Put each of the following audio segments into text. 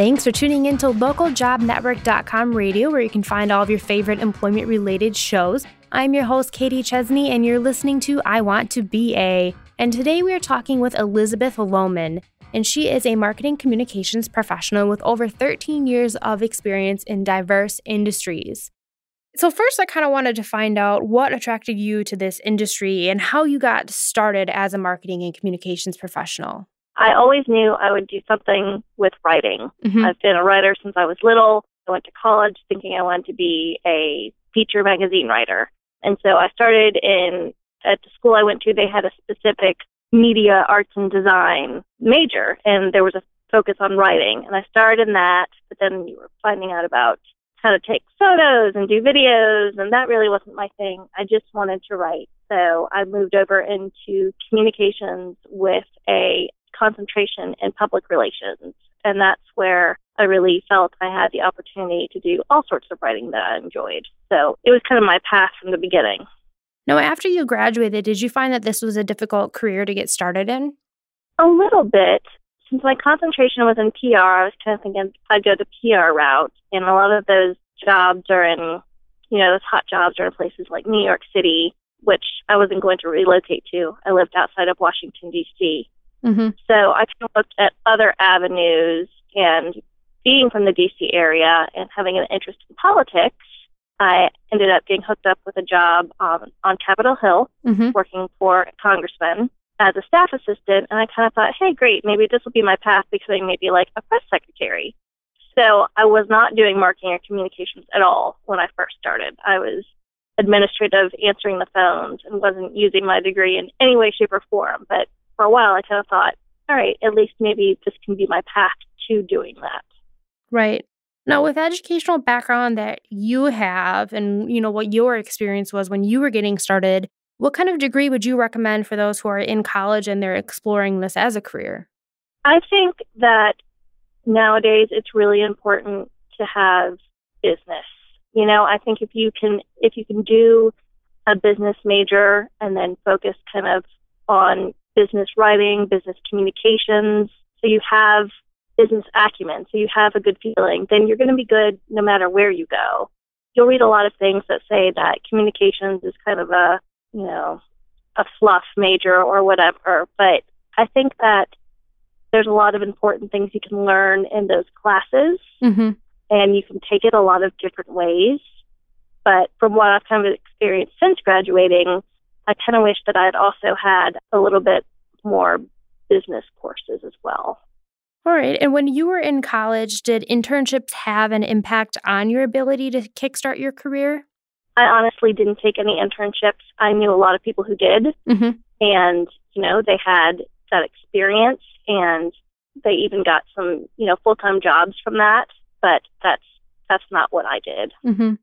Thanks for tuning in to localjobnetwork.com radio, where you can find all of your favorite employment related shows. I'm your host, Katie Chesney, and you're listening to I Want to Be A. And today we are talking with Elizabeth Lohman, and she is a marketing communications professional with over 13 years of experience in diverse industries. So, first, I kind of wanted to find out what attracted you to this industry and how you got started as a marketing and communications professional. I always knew I would do something with writing. Mm-hmm. I've been a writer since I was little. I went to college thinking I wanted to be a feature magazine writer. And so I started in, at the school I went to, they had a specific media arts and design major, and there was a focus on writing. And I started in that, but then you were finding out about how to take photos and do videos, and that really wasn't my thing. I just wanted to write. So I moved over into communications with a concentration in public relations. And that's where I really felt I had the opportunity to do all sorts of writing that I enjoyed. So it was kind of my path from the beginning. Now, after you graduated, did you find that this was a difficult career to get started in? A little bit. Since my concentration was in PR, I was kind of thinking I'd go the PR route. And a lot of those jobs are in, you know, those hot jobs are in places like New York City, which I wasn't going to relocate to. I lived outside of Washington, D.C. Mm-hmm. So I kind of looked at other avenues and being from the DC area and having an interest in politics, I ended up getting hooked up with a job um, on Capitol Hill, mm-hmm. working for a congressman as a staff assistant. And I kind of thought, hey, great, maybe this will be my path becoming maybe like a press secretary. So I was not doing marketing or communications at all when I first started. I was administrative, answering the phones, and wasn't using my degree in any way, shape, or form. But for a while, I kind of thought, all right, at least maybe this can be my path to doing that. Right. Now, with educational background that you have and, you know, what your experience was when you were getting started, what kind of degree would you recommend for those who are in college and they're exploring this as a career? I think that nowadays it's really important to have business. You know, I think if you can if you can do a business major and then focus kind of on business writing, business communications. So you have business acumen, so you have a good feeling, then you're going to be good no matter where you go. You'll read a lot of things that say that communications is kind of a, you know, a fluff major or whatever, but I think that there's a lot of important things you can learn in those classes, mm-hmm. and you can take it a lot of different ways. But from what I've kind of experienced since graduating, I kind of wish that I had also had a little bit more business courses as well. All right. And when you were in college, did internships have an impact on your ability to kickstart your career? I honestly didn't take any internships. I knew a lot of people who did. Mm-hmm. And, you know, they had that experience and they even got some, you know, full time jobs from that. But that's that's not what I did. Mm-hmm.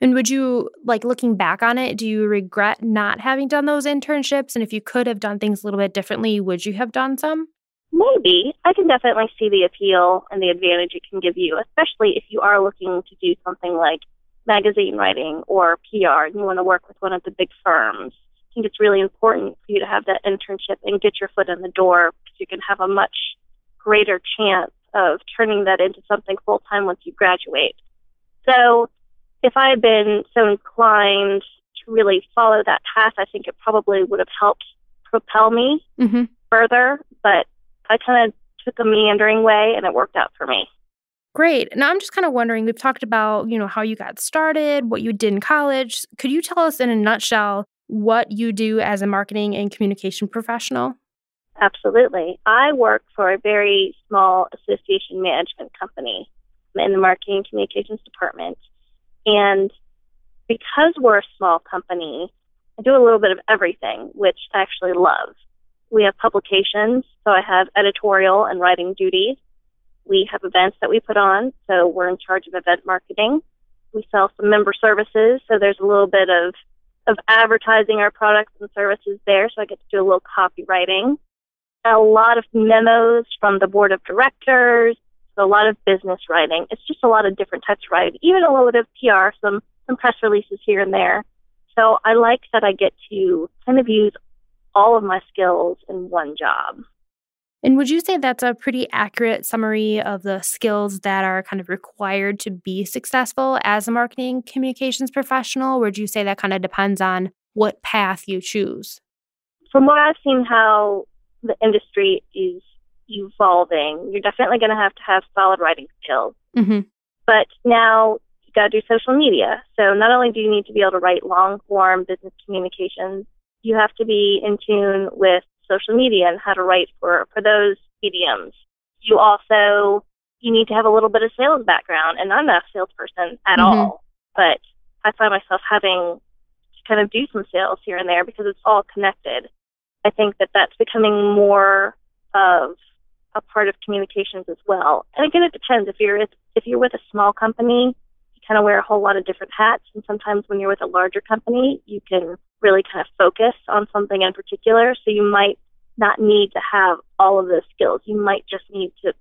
And would you, like looking back on it, do you regret not having done those internships? And if you could have done things a little bit differently, would you have done some? Maybe. I can definitely see the appeal and the advantage it can give you, especially if you are looking to do something like magazine writing or PR and you want to work with one of the big firms. I think it's really important for you to have that internship and get your foot in the door because you can have a much greater chance of turning that into something full time once you graduate. So if I had been so inclined to really follow that path, I think it probably would have helped propel me mm-hmm. further. But I kind of took a meandering way and it worked out for me. Great. Now I'm just kind of wondering, we've talked about, you know, how you got started, what you did in college. Could you tell us in a nutshell what you do as a marketing and communication professional? Absolutely. I work for a very small association management company in the marketing and communications department. And because we're a small company, I do a little bit of everything, which I actually love. We have publications, so I have editorial and writing duties. We have events that we put on, so we're in charge of event marketing. We sell some member services, so there's a little bit of of advertising our products and services there, so I get to do a little copywriting. A lot of memos from the board of directors, a lot of business writing. It's just a lot of different types of writing, even a little bit of PR, some some press releases here and there. So I like that I get to kind of use all of my skills in one job. And would you say that's a pretty accurate summary of the skills that are kind of required to be successful as a marketing communications professional? Or would you say that kind of depends on what path you choose? From what I've seen, how the industry is evolving, you're definitely going to have to have solid writing skills. Mm-hmm. But now you got to do social media. So not only do you need to be able to write long form business communications, you have to be in tune with social media and how to write for, for those mediums. You also you need to have a little bit of sales background, and I'm not a salesperson at mm-hmm. all, but I find myself having to kind of do some sales here and there because it's all connected. I think that that's becoming more of a part of communications as well. And again, it depends. If you're if you're with a small company, you kind of wear a whole lot of different hats, and sometimes when you're with a larger company, you can really kind of focus on something in particular. So you might not need to have all of those skills. You might just need to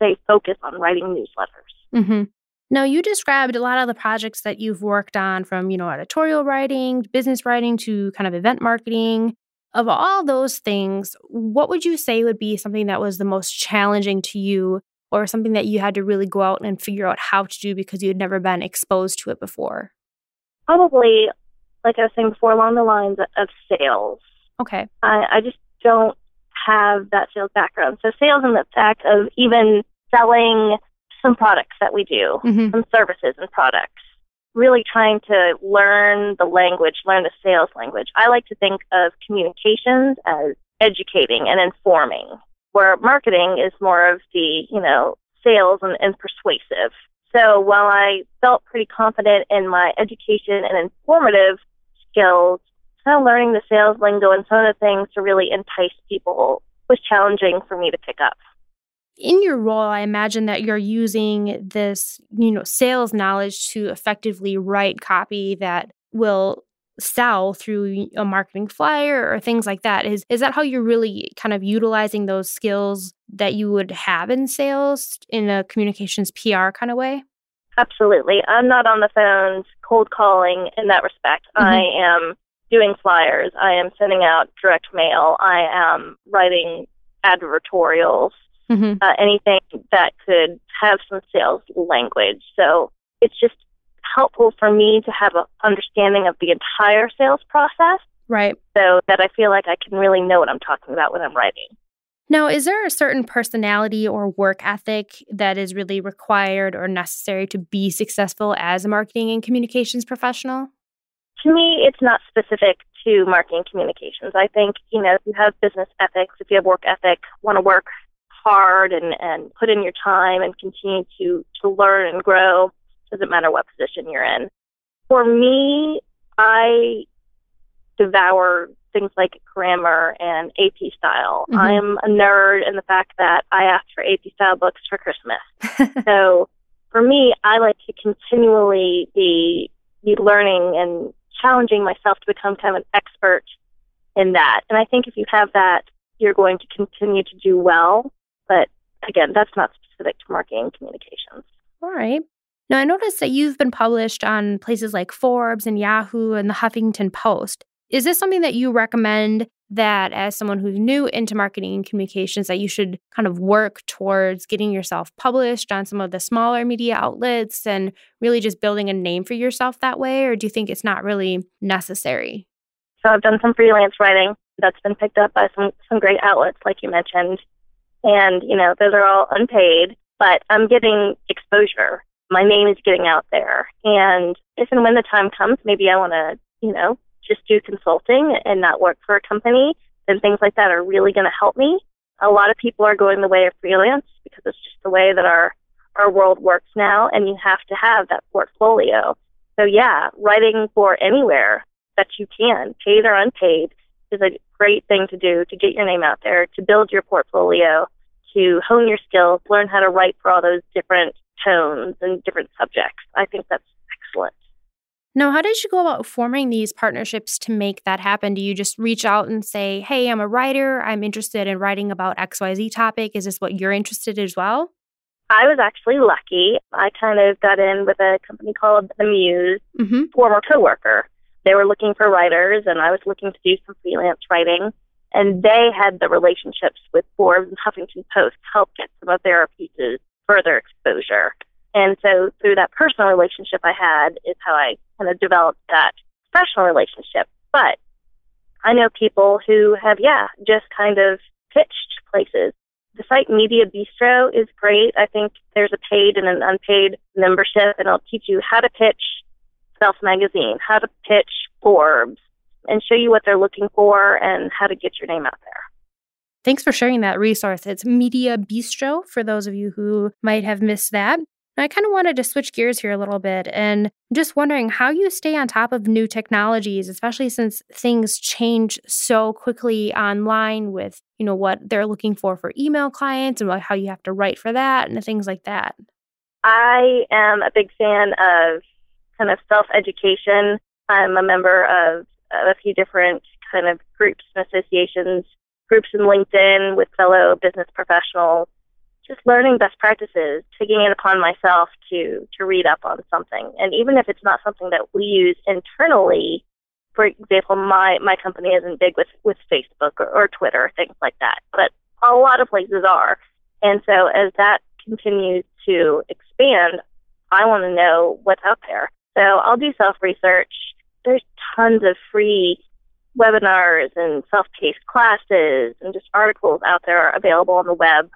say focus on writing newsletters. Mm-hmm. Now, you described a lot of the projects that you've worked on from, you know, editorial writing, business writing to kind of event marketing. Of all those things, what would you say would be something that was the most challenging to you or something that you had to really go out and figure out how to do because you had never been exposed to it before? Probably, like I was saying before, along the lines of sales. Okay. I, I just don't have that sales background. So sales in the fact of even selling some products that we do, mm-hmm. some services and products. Really trying to learn the language, learn the sales language. I like to think of communications as educating and informing, where marketing is more of the, you know, sales and, and persuasive. So while I felt pretty confident in my education and informative skills, kind of learning the sales lingo and some of the things to really entice people was challenging for me to pick up. In your role, I imagine that you're using this, you know, sales knowledge to effectively write copy that will sell through a marketing flyer or things like that. Is is that how you're really kind of utilizing those skills that you would have in sales in a communications PR kind of way? Absolutely. I'm not on the phones cold calling in that respect. Mm-hmm. I am doing flyers. I am sending out direct mail. I am writing advertorials. Mm-hmm. Uh, anything that could have some sales language. So it's just helpful for me to have an understanding of the entire sales process. Right. So that I feel like I can really know what I'm talking about when I'm writing. Now, is there a certain personality or work ethic that is really required or necessary to be successful as a marketing and communications professional? to me, it's not specific to marketing communications. I think, you know, if you have business ethics, if you have work ethic, want to work hard and, and put in your time and continue to, to learn and grow, doesn't matter what position you're in. For me, I devour things like grammar and AP style. Mm-hmm. I'm a nerd in the fact that I asked for AP style books for Christmas. so for me, I like to continually be be learning and challenging myself to become kind of an expert in that. And I think if you have that, you're going to continue to do well. But again, that's not specific to marketing communications. All right. Now, I noticed that you've been published on places like Forbes and Yahoo and the Huffington Post. Is this something that you recommend that as someone who's new into marketing and communications that you should kind of work towards getting yourself published on some of the smaller media outlets and really just building a name for yourself that way or do you think it's not really necessary so i've done some freelance writing that's been picked up by some some great outlets like you mentioned and you know those are all unpaid but i'm getting exposure my name is getting out there and if and when the time comes maybe i want to you know just do consulting and not work for a company, then things like that are really going to help me. A lot of people are going the way of freelance because it's just the way that our our world works now, and you have to have that portfolio. So yeah, writing for anywhere that you can, paid or unpaid, is a great thing to do to get your name out there, to build your portfolio, to hone your skills, learn how to write for all those different tones and different subjects. I think that's excellent. Now, how did you go about forming these partnerships to make that happen? Do you just reach out and say, hey, I'm a writer. I'm interested in writing about XYZ topic. Is this what you're interested in as well? I was actually lucky. I kind of got in with a company called The Muse, mm-hmm. former coworker. They were looking for writers, and I was looking to do some freelance writing. And they had the relationships with Forbes and Huffington Post to help get some of their pieces further exposure. And so through that personal relationship I had is how I kind of developed that professional relationship. But I know people who have, yeah, just kind of pitched places. The site Media Bistro is great. I think there's a paid and an unpaid membership, and it'll teach you how to pitch Self Magazine, how to pitch Forbes, and show you what they're looking for and how to get your name out there. Thanks for sharing that resource. It's Media Bistro for those of you who might have missed that. I kind of wanted to switch gears here a little bit and just wondering how you stay on top of new technologies, especially since things change so quickly online with, you know, what they're looking for for email clients and how you have to write for that and things like that. I am a big fan of kind of self education. I'm a member of a few different kind of groups and associations, groups in LinkedIn with fellow business professionals just learning best practices, taking it upon myself to to read up on something. And even if it's not something that we use internally, for example, my my company isn't big with with Facebook or, or Twitter, things like that. But a lot of places are. And so as that continues to expand, I want to know what's out there. So I'll do self research. There's tons of free webinars and self-paced classes and just articles out there available on the web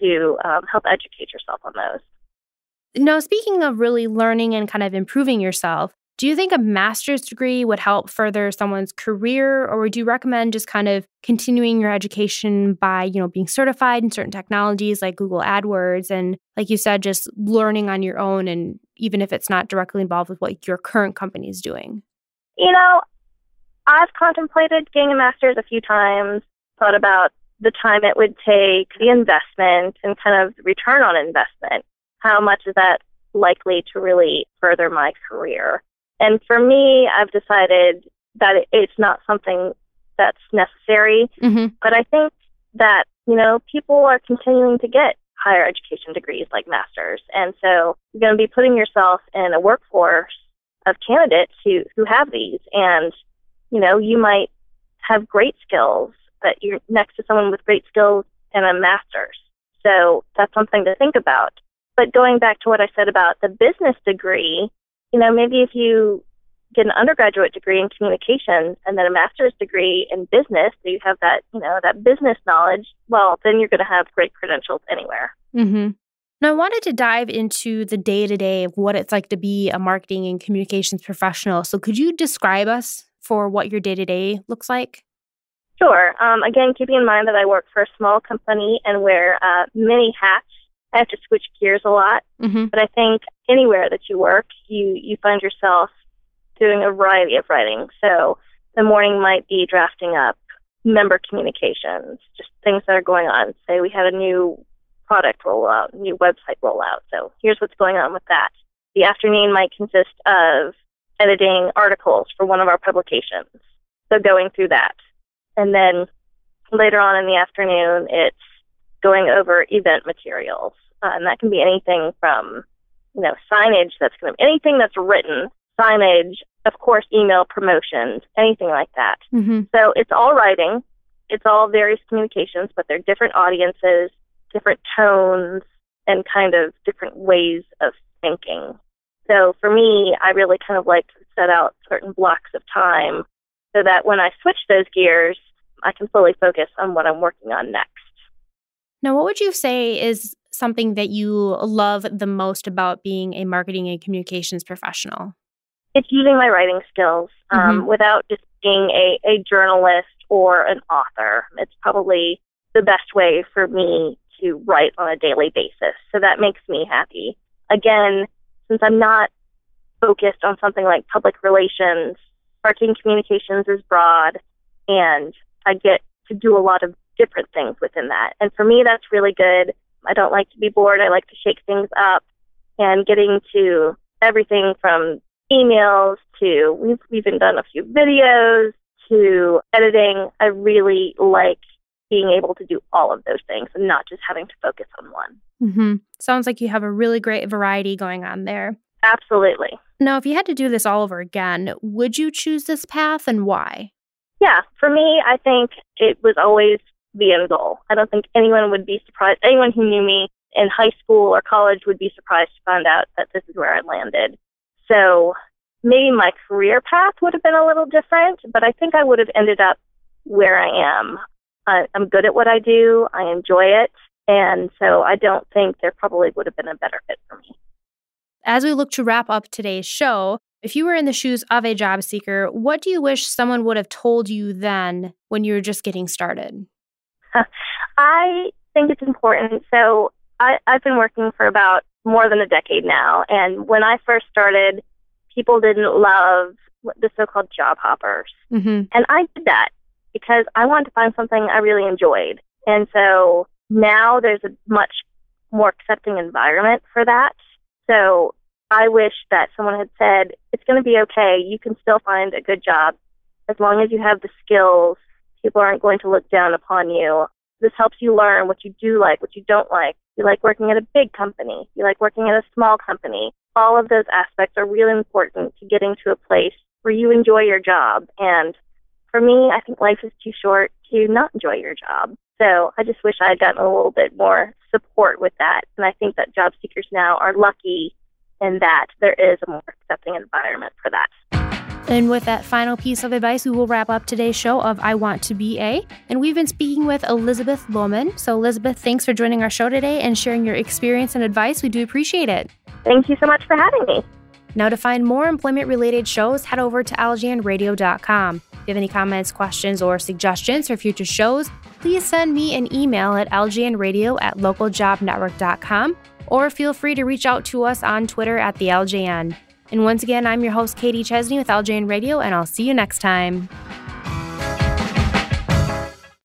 to um, help educate yourself on those. Now, speaking of really learning and kind of improving yourself, do you think a master's degree would help further someone's career, or would you recommend just kind of continuing your education by, you know, being certified in certain technologies like Google AdWords and, like you said, just learning on your own, and even if it's not directly involved with what your current company is doing? You know, I've contemplated getting a master's a few times, thought about the time it would take, the investment, and kind of return on investment. How much is that likely to really further my career? And for me, I've decided that it's not something that's necessary. Mm-hmm. But I think that, you know, people are continuing to get higher education degrees like masters. And so you're going to be putting yourself in a workforce of candidates who, who have these. And, you know, you might have great skills but you're next to someone with great skills and a master's. So that's something to think about. But going back to what I said about the business degree, you know, maybe if you get an undergraduate degree in communications and then a master's degree in business, so you have that, you know, that business knowledge, well, then you're going to have great credentials anywhere. Mm-hmm. Now, I wanted to dive into the day to day of what it's like to be a marketing and communications professional. So, could you describe us for what your day to day looks like? Sure. Um, again, keeping in mind that I work for a small company and wear uh, many hats, I have to switch gears a lot. Mm-hmm. But I think anywhere that you work, you you find yourself doing a variety of writing. So the morning might be drafting up member communications, just things that are going on. Say we had a new product rollout, new website rollout. So here's what's going on with that. The afternoon might consist of editing articles for one of our publications. So going through that. And then later on in the afternoon, it's going over event materials. Uh, and that can be anything from, you know, signage that's going to, anything that's written, signage, of course, email promotions, anything like that. Mm-hmm. So it's all writing, it's all various communications, but they're different audiences, different tones, and kind of different ways of thinking. So for me, I really kind of like to set out certain blocks of time so that when I switch those gears, I can fully focus on what I'm working on next. Now, what would you say is something that you love the most about being a marketing and communications professional? It's using my writing skills um, mm-hmm. without just being a, a journalist or an author. It's probably the best way for me to write on a daily basis. So that makes me happy. Again, since I'm not focused on something like public relations, marketing communications is broad, and I get to do a lot of different things within that. And for me, that's really good. I don't like to be bored. I like to shake things up and getting to everything from emails to we've, we've even done a few videos to editing. I really like being able to do all of those things and not just having to focus on one. Mm-hmm. Sounds like you have a really great variety going on there. Absolutely. Now, if you had to do this all over again, would you choose this path and why? Yeah, for me, I think it was always the end goal. I don't think anyone would be surprised. Anyone who knew me in high school or college would be surprised to find out that this is where I landed. So maybe my career path would have been a little different, but I think I would have ended up where I am. I, I'm good at what I do. I enjoy it. And so I don't think there probably would have been a better fit for me. As we look to wrap up today's show, if you were in the shoes of a job seeker, what do you wish someone would have told you then when you were just getting started? I think it's important. So I, I've been working for about more than a decade now. And when I first started, people didn't love the so called job hoppers. Mm-hmm. And I did that because I wanted to find something I really enjoyed. And so now there's a much more accepting environment for that. So I wish that someone had said, it's going to be okay. You can still find a good job as long as you have the skills. People aren't going to look down upon you. This helps you learn what you do like, what you don't like. You like working at a big company. You like working at a small company. All of those aspects are really important to getting to a place where you enjoy your job. And for me, I think life is too short to not enjoy your job. So I just wish I had gotten a little bit more support with that. And I think that job seekers now are lucky in that there is a more accepting environment for that. And with that final piece of advice, we will wrap up today's show of I Want to Be A. And we've been speaking with Elizabeth Lohman. So, Elizabeth, thanks for joining our show today and sharing your experience and advice. We do appreciate it. Thank you so much for having me. Now, to find more employment related shows, head over to ljnradio.com. If you have any comments, questions, or suggestions for future shows, please send me an email at ljnradio at localjobnetwork.com or feel free to reach out to us on Twitter at the LJN. And once again, I'm your host, Katie Chesney with LJN Radio, and I'll see you next time.